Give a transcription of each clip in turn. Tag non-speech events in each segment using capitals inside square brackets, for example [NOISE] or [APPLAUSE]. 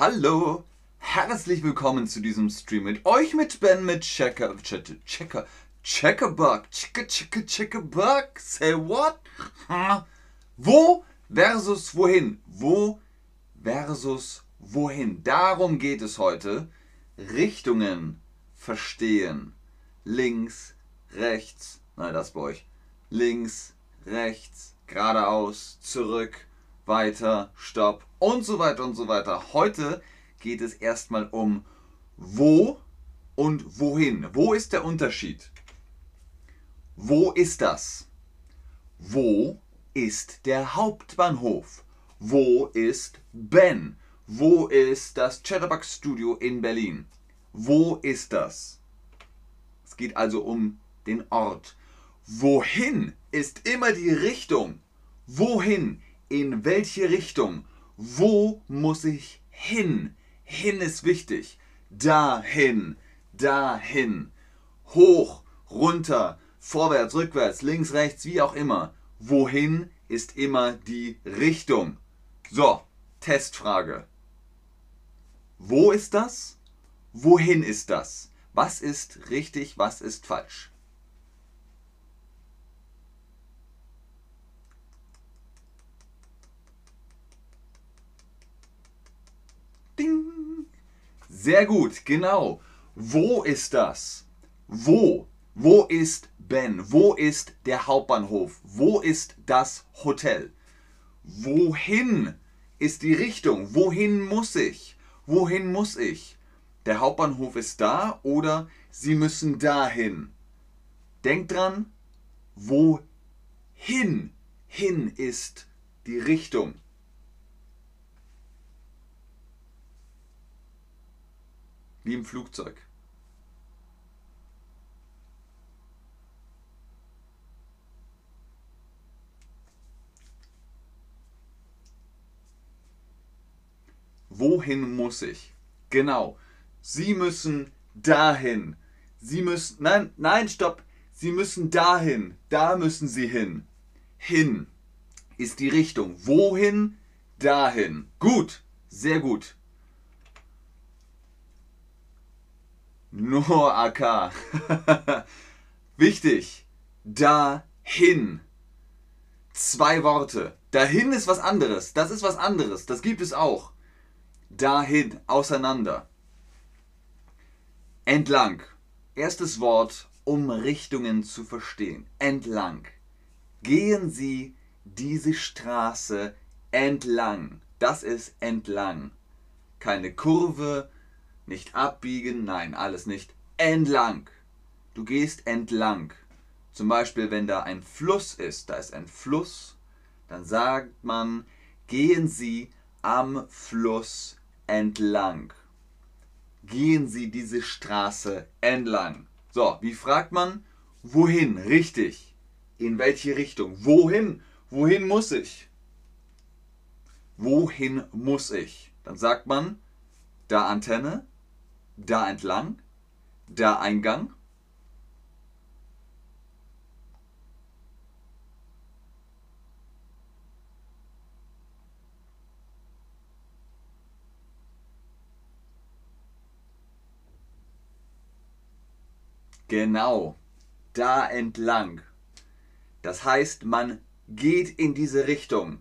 Hallo, herzlich willkommen zu diesem Stream mit euch, mit Ben, mit Checker, Checker, Checker, Checkerbug, Checker, Checker, Checkerbug, say what? Wo versus wohin? Wo versus wohin? Darum geht es heute. Richtungen verstehen. Links, rechts, nein, das bei euch. Links, rechts, geradeaus, zurück, weiter, stopp und so weiter und so weiter. Heute geht es erstmal um wo und wohin. Wo ist der Unterschied? Wo ist das? Wo ist der Hauptbahnhof? Wo ist Ben? Wo ist das Chatterbug Studio in Berlin? Wo ist das? Es geht also um den Ort. Wohin ist immer die Richtung. Wohin? In welche Richtung? Wo muss ich hin? Hin ist wichtig. Dahin, dahin. Hoch, runter, vorwärts, rückwärts, links, rechts, wie auch immer. Wohin ist immer die Richtung? So, Testfrage. Wo ist das? Wohin ist das? Was ist richtig, was ist falsch? Ding. Sehr gut, genau. Wo ist das? Wo? Wo ist Ben? Wo ist der Hauptbahnhof? Wo ist das Hotel? Wohin ist die Richtung? Wohin muss ich? Wohin muss ich? Der Hauptbahnhof ist da oder Sie müssen dahin. Denkt dran, wohin hin ist die Richtung. Wie im Flugzeug. Wohin muss ich? Genau. Sie müssen dahin. Sie müssen. Nein, nein, stopp. Sie müssen dahin. Da müssen Sie hin. Hin ist die Richtung. Wohin? Dahin. Gut. Sehr gut. Nur AK. [LAUGHS] Wichtig. Dahin. Zwei Worte. Dahin ist was anderes. Das ist was anderes. Das gibt es auch. Dahin. Auseinander. Entlang. Erstes Wort, um Richtungen zu verstehen. Entlang. Gehen Sie diese Straße entlang. Das ist entlang. Keine Kurve, nicht abbiegen, nein, alles nicht. Entlang. Du gehst entlang. Zum Beispiel, wenn da ein Fluss ist, da ist ein Fluss, dann sagt man, gehen Sie am Fluss entlang. Gehen Sie diese Straße entlang. So, wie fragt man? Wohin? Richtig. In welche Richtung? Wohin? Wohin muss ich? Wohin muss ich? Dann sagt man, da Antenne, da entlang, da Eingang. Genau, da entlang. Das heißt, man geht in diese Richtung.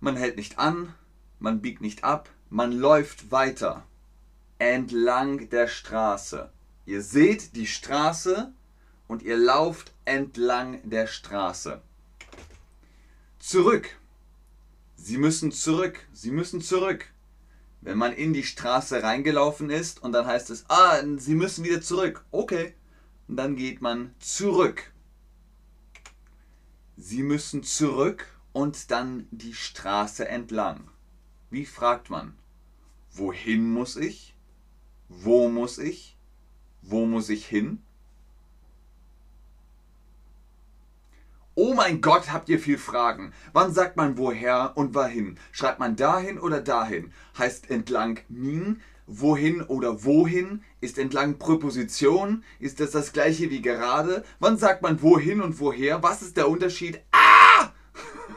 Man hält nicht an, man biegt nicht ab, man läuft weiter entlang der Straße. Ihr seht die Straße und ihr lauft entlang der Straße. Zurück. Sie müssen zurück. Sie müssen zurück. Wenn man in die Straße reingelaufen ist und dann heißt es, ah, Sie müssen wieder zurück. Okay. Und dann geht man zurück. Sie müssen zurück und dann die Straße entlang. Wie fragt man? Wohin muss ich? Wo muss ich? Wo muss ich hin? Oh mein Gott, habt ihr viel Fragen. Wann sagt man woher und wohin? Schreibt man dahin oder dahin? Heißt entlang min? Wohin oder wohin? Ist entlang Präposition? Ist das das gleiche wie gerade? Wann sagt man wohin und woher? Was ist der Unterschied? Ah!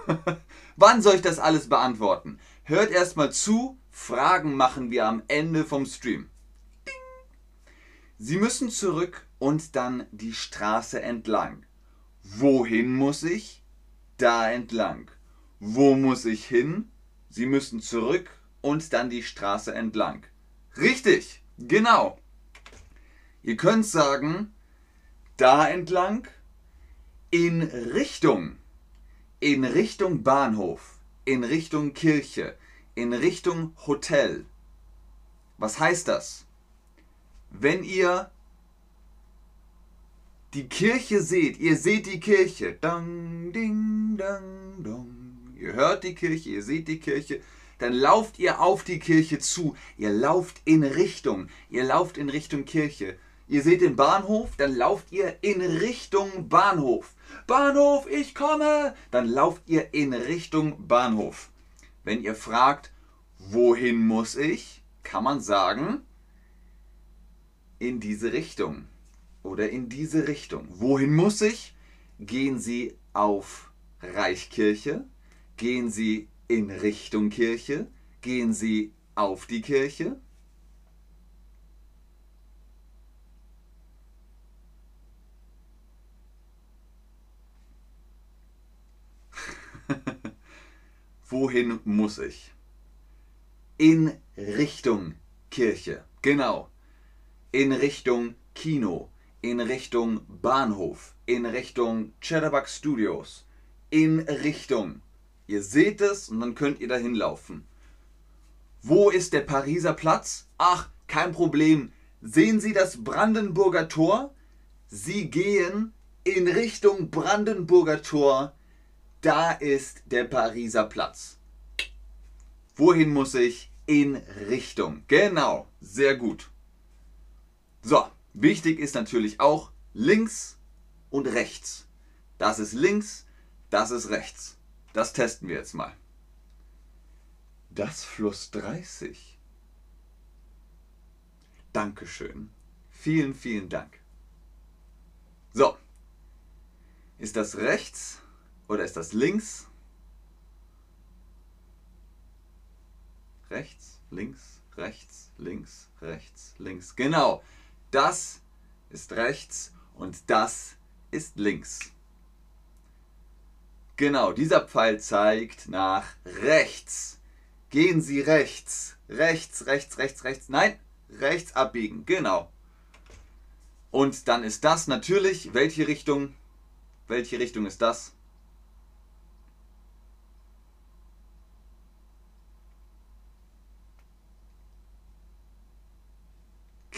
[LAUGHS] Wann soll ich das alles beantworten? Hört erstmal zu, Fragen machen wir am Ende vom Stream. Sie müssen zurück und dann die Straße entlang. Wohin muss ich? Da entlang. Wo muss ich hin? Sie müssen zurück und dann die Straße entlang. Richtig, genau. Ihr könnt sagen, da entlang, in Richtung, in Richtung Bahnhof, in Richtung Kirche, in Richtung Hotel. Was heißt das? Wenn ihr die Kirche seht, ihr seht die Kirche, dang, ding, dang, dong. Ihr hört die Kirche, ihr seht die Kirche, dann lauft ihr auf die Kirche zu. Ihr lauft in Richtung, ihr lauft in Richtung Kirche. Ihr seht den Bahnhof, dann lauft ihr in Richtung Bahnhof. Bahnhof, ich komme! Dann lauft ihr in Richtung Bahnhof. Wenn ihr fragt, wohin muss ich, kann man sagen, in diese Richtung oder in diese Richtung. Wohin muss ich? Gehen Sie auf Reichkirche, gehen Sie in Richtung Kirche, gehen Sie auf die Kirche. [LAUGHS] Wohin muss ich? In Richtung Kirche. Genau. In Richtung Kino. In Richtung Bahnhof. In Richtung Chatterbug Studios. In Richtung. Ihr seht es und dann könnt ihr dahin laufen. Wo ist der Pariser Platz? Ach, kein Problem. Sehen Sie das Brandenburger Tor? Sie gehen in Richtung Brandenburger Tor da ist der Pariser Platz. Wohin muss ich? In Richtung. Genau, sehr gut. So, wichtig ist natürlich auch links und rechts. Das ist links, das ist rechts. Das testen wir jetzt mal. Das Fluss 30. Dankeschön. Vielen, vielen Dank. So. Ist das rechts? Oder ist das links? Rechts, links, rechts, links, rechts, links. Genau. Das ist rechts und das ist links. Genau, dieser Pfeil zeigt nach rechts. Gehen Sie rechts. Rechts, rechts, rechts, rechts. Nein, rechts abbiegen. Genau. Und dann ist das natürlich, welche Richtung? Welche Richtung ist das?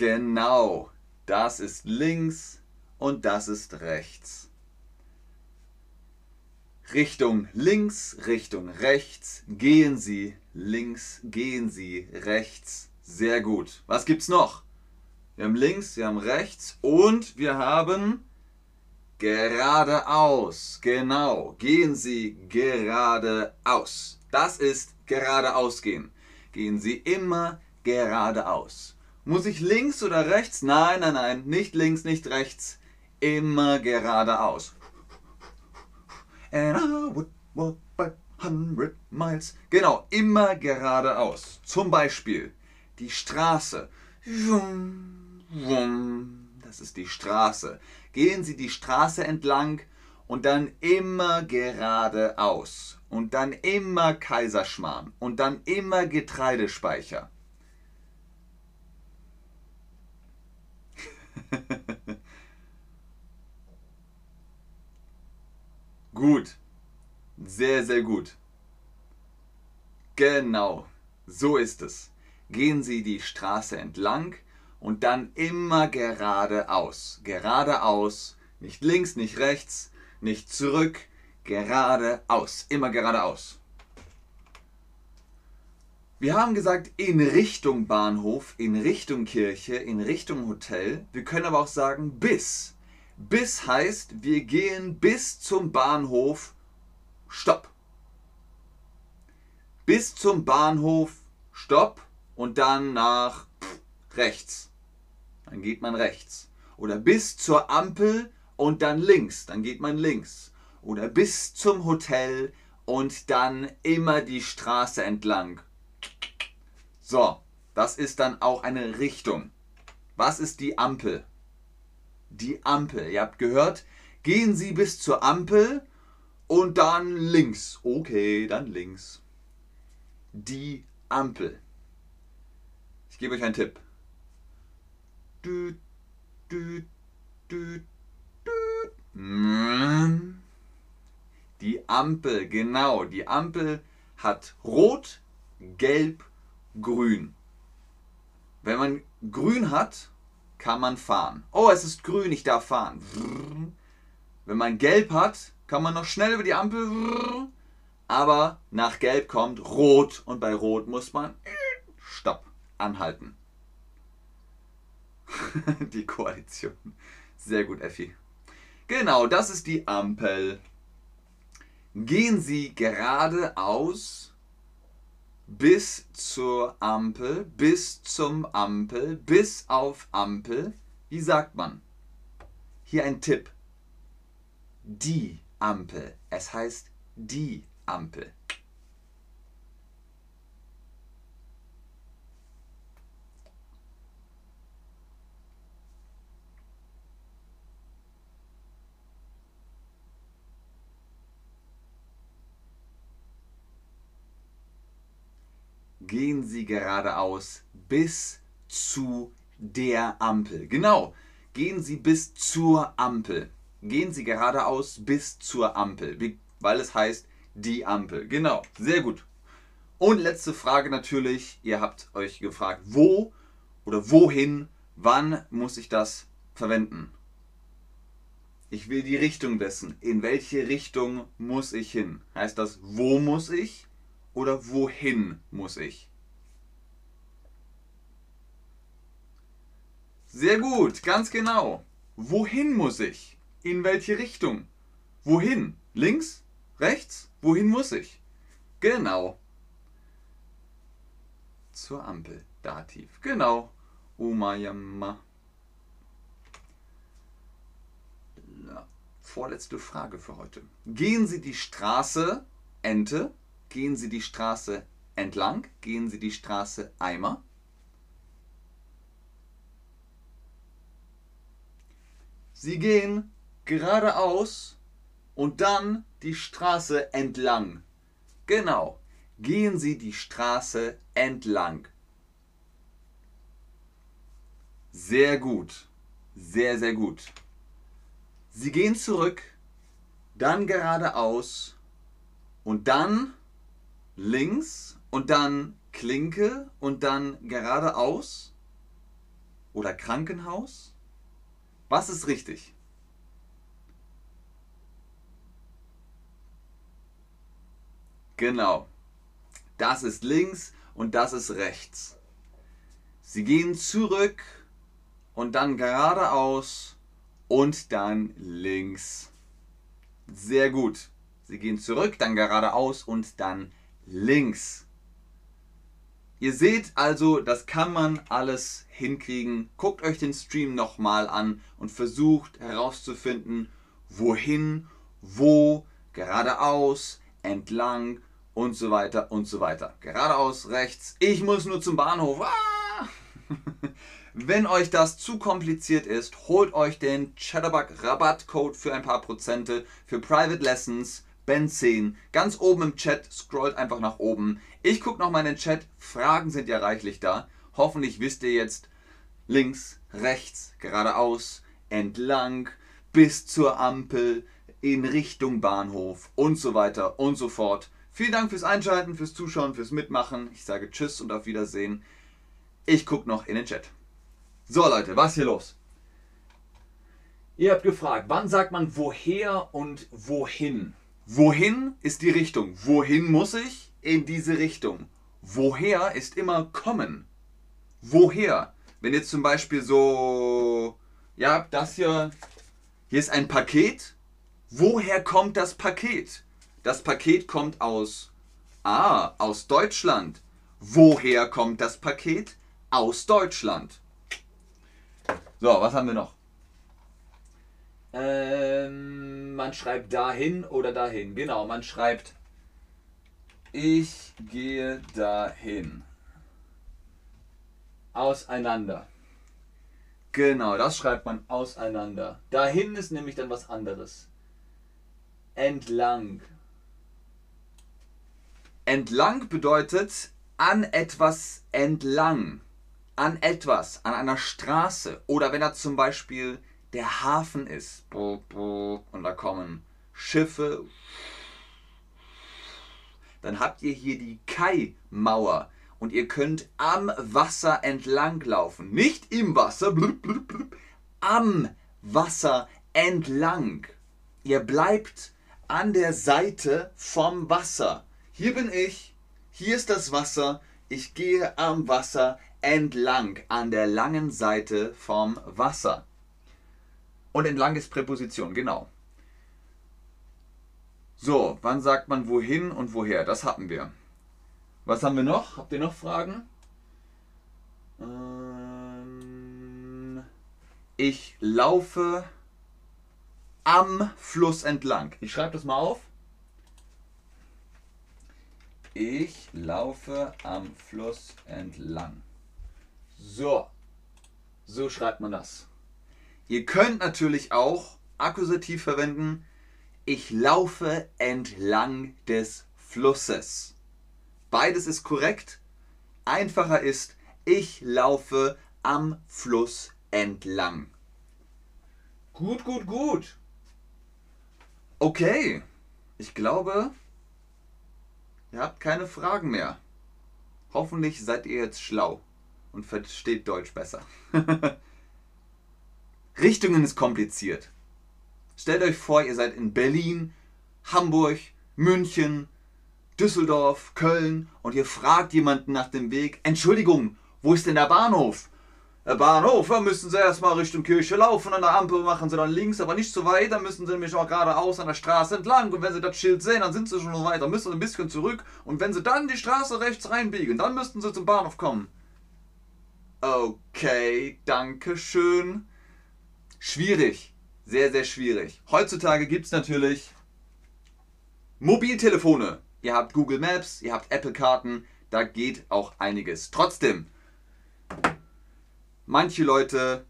Genau, das ist links und das ist rechts. Richtung links, Richtung rechts, gehen Sie links, gehen Sie rechts. Sehr gut. Was gibt's noch? Wir haben links, wir haben rechts und wir haben geradeaus. Genau, gehen Sie geradeaus. Das ist geradeaus gehen. Gehen Sie immer geradeaus. Muss ich links oder rechts? Nein, nein, nein, nicht links, nicht rechts. Immer geradeaus. And I would walk by hundred miles. Genau, immer geradeaus. Zum Beispiel die Straße. Das ist die Straße. Gehen Sie die Straße entlang und dann immer geradeaus. Und dann immer Kaiserschmarrn. Und dann immer Getreidespeicher. gut. Sehr, sehr gut. Genau. So ist es. Gehen Sie die Straße entlang und dann immer geradeaus. Geradeaus. Nicht links, nicht rechts, nicht zurück. Geradeaus. Immer geradeaus. Wir haben gesagt, in Richtung Bahnhof, in Richtung Kirche, in Richtung Hotel. Wir können aber auch sagen bis. Bis heißt, wir gehen bis zum Bahnhof. Stopp. Bis zum Bahnhof. Stopp. Und dann nach rechts. Dann geht man rechts. Oder bis zur Ampel und dann links. Dann geht man links. Oder bis zum Hotel und dann immer die Straße entlang So, das ist dann auch eine Richtung. Was ist die Ampel? Die Ampel. Ihr habt gehört, gehen Sie bis zur Ampel und dann links. Okay, dann links. Die Ampel. Ich gebe euch einen Tipp. Du, du, du, die Ampel, genau. Die Ampel hat rot, gelb, grün. Wenn man grün hat, kann man fahren. Oh, es ist grün, ich darf fahren. Wenn man gelb hat, kann man noch schnell über die Ampel. Aber nach gelb kommt rot und bei rot muss man stopp anhalten. [LAUGHS] die Koalition. Sehr gut, Effi. Genau, das ist die Ampel. Gehen Sie geradeaus bis zur Ampel, bis zum Ampel, bis auf Ampel. Wie sagt man? Hier ein Tipp. Die Ampel. Es heißt die Ampel. gehen Sie geradeaus bis zu der Ampel. Genau, gehen Sie bis zur Ampel. Gehen Sie geradeaus bis zur Ampel, weil es heißt die Ampel. Genau, sehr gut. Und letzte Frage natürlich, ihr habt euch gefragt, wo oder wohin, wann muss ich das verwenden? Ich will die Richtung wissen. In welche Richtung muss ich hin? Heißt das, wo muss ich? oder wohin muss ich? Sehr gut, ganz genau. Wohin muss ich? In welche Richtung? Wohin? Links? Rechts? Wohin muss ich? Genau. Zur Ampel. Dativ. Genau. Umayama. Vorletzte Frage für heute. Gehen Sie die Straße Ente Gehen Sie die Straße entlang, gehen Sie die Straße Eimer. Sie gehen geradeaus und dann die Straße entlang. Genau, gehen Sie die Straße entlang. Sehr gut, sehr, sehr gut. Sie gehen zurück, dann geradeaus und dann links und dann Klinke und dann geradeaus? Oder Krankenhaus? Was ist richtig? Genau. Das ist links und das ist rechts. Sie gehen zurück und dann geradeaus und dann links. Sehr gut. Sie gehen zurück, dann geradeaus und dann links. Ihr seht also, das kann man alles hinkriegen. Guckt euch den Stream nochmal an und versucht herauszufinden, wohin, wo, geradeaus, entlang und so weiter und so weiter. Geradeaus, rechts. Ich muss nur zum Bahnhof. Ah! [LAUGHS] Wenn euch das zu kompliziert ist, holt euch den Chatterbug Rabattcode für ein paar Prozente für Private Lessons Ben10. Ganz oben im Chat, scrollt einfach nach oben. Ich gucke nochmal in den Chat. Fragen sind ja reichlich da. Hoffentlich wisst ihr jetzt links, rechts, geradeaus, entlang, bis zur Ampel, in Richtung Bahnhof und so weiter und so fort. Vielen Dank fürs Einschalten, fürs Zuschauen, fürs Mitmachen. Ich sage Tschüss und auf Wiedersehen. Ich gucke noch in den Chat. So Leute, was ist hier los? Ihr habt gefragt, wann sagt man woher und wohin? Wohin ist die Richtung? Wohin muss ich? In diese Richtung. Woher ist immer kommen. Woher? Wenn jetzt zum Beispiel so, ja, das hier, hier ist ein Paket. Woher kommt das Paket? Das Paket kommt aus, ah, aus Deutschland. Woher kommt das Paket? Aus Deutschland. So, was haben wir noch? Ähm, man schreibt dahin oder dahin. Genau, man schreibt ich gehe dahin. auseinander. Genau, das schreibt man auseinander. Dahin ist nämlich dann was anderes. Entlang. Entlang bedeutet an etwas entlang. An etwas, an einer Straße. Oder wenn da zum Beispiel der Hafen ist. Und da kommen Schiffe. Dann habt ihr hier die Kai-Mauer und ihr könnt am Wasser entlang laufen. Nicht im Wasser, am Wasser entlang. Ihr bleibt an der Seite vom Wasser. Hier bin ich, hier ist das Wasser, ich gehe am Wasser entlang, an der langen Seite vom Wasser. Und entlang ist Präposition, genau. So, wann sagt man wohin und woher? Das hatten wir. Was haben wir noch? Habt ihr noch Fragen? Ähm, ich laufe am Fluss entlang. Ich schreibe das mal auf. Ich laufe am Fluss entlang. So. So schreibt man das. Ihr könnt natürlich auch Akkusativ verwenden. Ich laufe entlang des Flusses. Beides ist korrekt. Einfacher ist, ich laufe am Fluss entlang. Gut, gut, gut. Okay, ich glaube, ihr habt keine Fragen mehr. Hoffentlich seid ihr jetzt schlau und versteht Deutsch besser. [LAUGHS] Richtungen ist kompliziert. Stellt euch vor, ihr seid in Berlin, Hamburg, München, Düsseldorf, Köln und ihr fragt jemanden nach dem Weg, Entschuldigung, wo ist denn der Bahnhof? Der Bahnhof, da müssen Sie erstmal Richtung Kirche laufen, an der Ampel machen Sie dann links, aber nicht so weit, dann müssen Sie nämlich auch geradeaus an der Straße entlang und wenn Sie das Schild sehen, dann sind Sie schon weiter, müssen Sie ein bisschen zurück und wenn Sie dann die Straße rechts reinbiegen, dann müssten Sie zum Bahnhof kommen. Okay, danke schön. Schwierig, sehr, sehr schwierig. Heutzutage gibt es natürlich Mobiltelefone ihr habt Google Maps, ihr habt Apple-Karten, da geht auch einiges. Trotzdem, manche Leute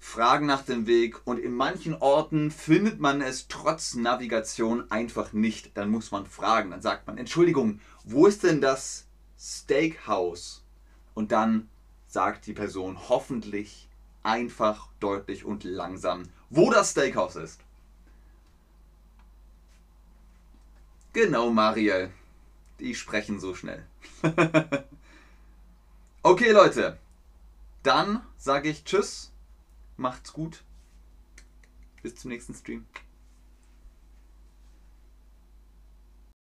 fragen nach dem Weg und in manchen Orten findet man es trotz Navigation einfach nicht. Dann muss man fragen, dann sagt man, Entschuldigung, wo ist denn das Steakhouse? Und dann sagt die Person hoffentlich einfach, deutlich und langsam, wo das Steakhouse ist. Genau, Mariel. Die sprechen so schnell. [LAUGHS] okay, Leute. Dann sage ich Tschüss. Macht's gut. Bis zum nächsten Stream.